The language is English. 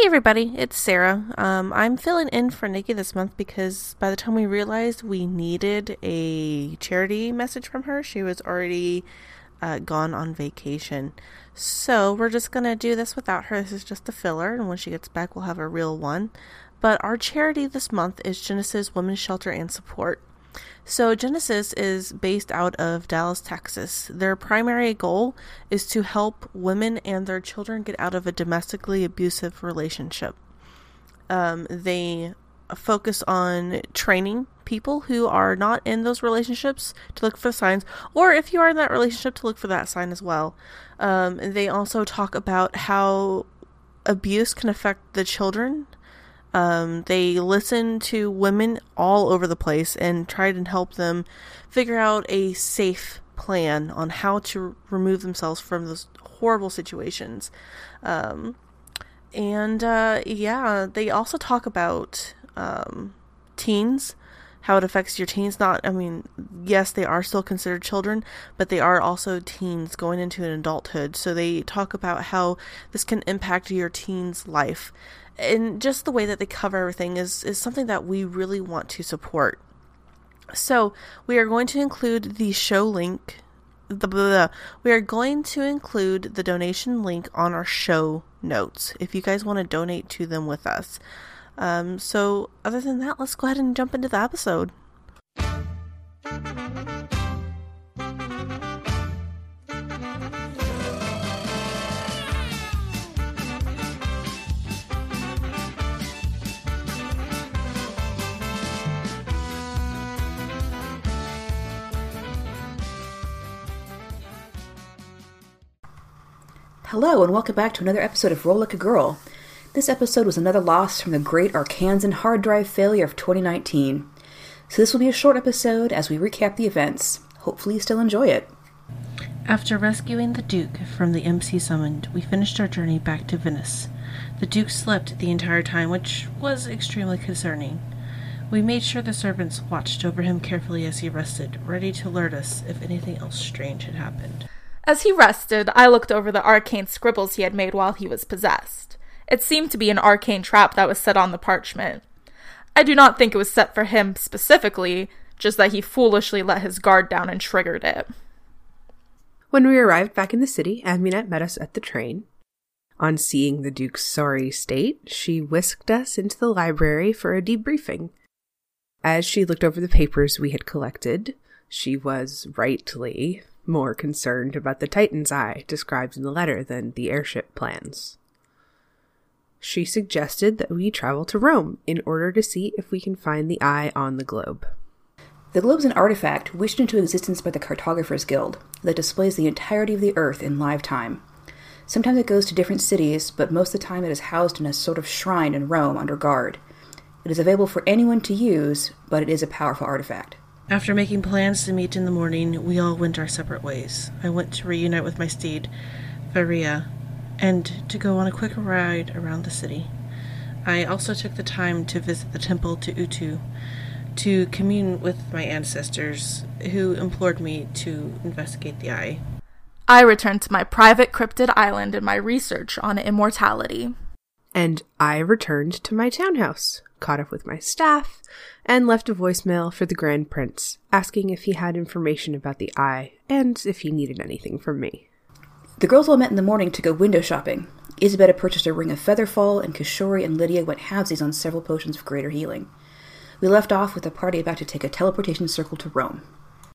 Hey everybody, it's Sarah. Um, I'm filling in for Nikki this month because by the time we realized we needed a charity message from her, she was already uh, gone on vacation. So we're just gonna do this without her. This is just a filler, and when she gets back, we'll have a real one. But our charity this month is Genesis Women's Shelter and Support. So, Genesis is based out of Dallas, Texas. Their primary goal is to help women and their children get out of a domestically abusive relationship. Um, they focus on training people who are not in those relationships to look for signs, or if you are in that relationship, to look for that sign as well. Um, they also talk about how abuse can affect the children um, they listen to women all over the place and try and help them figure out a safe plan on how to remove themselves from those horrible situations. Um, and uh, yeah, they also talk about um, teens, how it affects your teens. Not, I mean, yes, they are still considered children, but they are also teens going into an adulthood. So they talk about how this can impact your teen's life and just the way that they cover everything is is something that we really want to support. So we are going to include the show link. The blah, blah, we are going to include the donation link on our show notes if you guys want to donate to them with us. Um, so other than that, let's go ahead and jump into the episode. Hello, and welcome back to another episode of Roll Like a Girl. This episode was another loss from the great Arkansan hard drive failure of 2019. So, this will be a short episode as we recap the events. Hopefully, you still enjoy it. After rescuing the Duke from the MC summoned, we finished our journey back to Venice. The Duke slept the entire time, which was extremely concerning. We made sure the servants watched over him carefully as he rested, ready to alert us if anything else strange had happened. As he rested, I looked over the arcane scribbles he had made while he was possessed. It seemed to be an arcane trap that was set on the parchment. I do not think it was set for him specifically, just that he foolishly let his guard down and triggered it. When we arrived back in the city, Aminette met us at the train. On seeing the Duke's sorry state, she whisked us into the library for a debriefing. As she looked over the papers we had collected, she was rightly more concerned about the Titan's eye described in the letter than the airship plans. She suggested that we travel to Rome in order to see if we can find the eye on the globe. The globe is an artifact wished into existence by the Cartographers Guild that displays the entirety of the Earth in live time. Sometimes it goes to different cities, but most of the time it is housed in a sort of shrine in Rome under guard. It is available for anyone to use, but it is a powerful artifact. After making plans to meet in the morning, we all went our separate ways. I went to reunite with my steed, Varia, and to go on a quick ride around the city. I also took the time to visit the temple to Utu, to commune with my ancestors, who implored me to investigate the eye. I returned to my private cryptid island in my research on immortality. And I returned to my townhouse, caught up with my staff, and left a voicemail for the Grand Prince, asking if he had information about the eye and if he needed anything from me. The girls all met in the morning to go window shopping. Isabella purchased a ring of featherfall, and Kishori and Lydia went halvesies on several potions of greater healing. We left off with the party about to take a teleportation circle to Rome.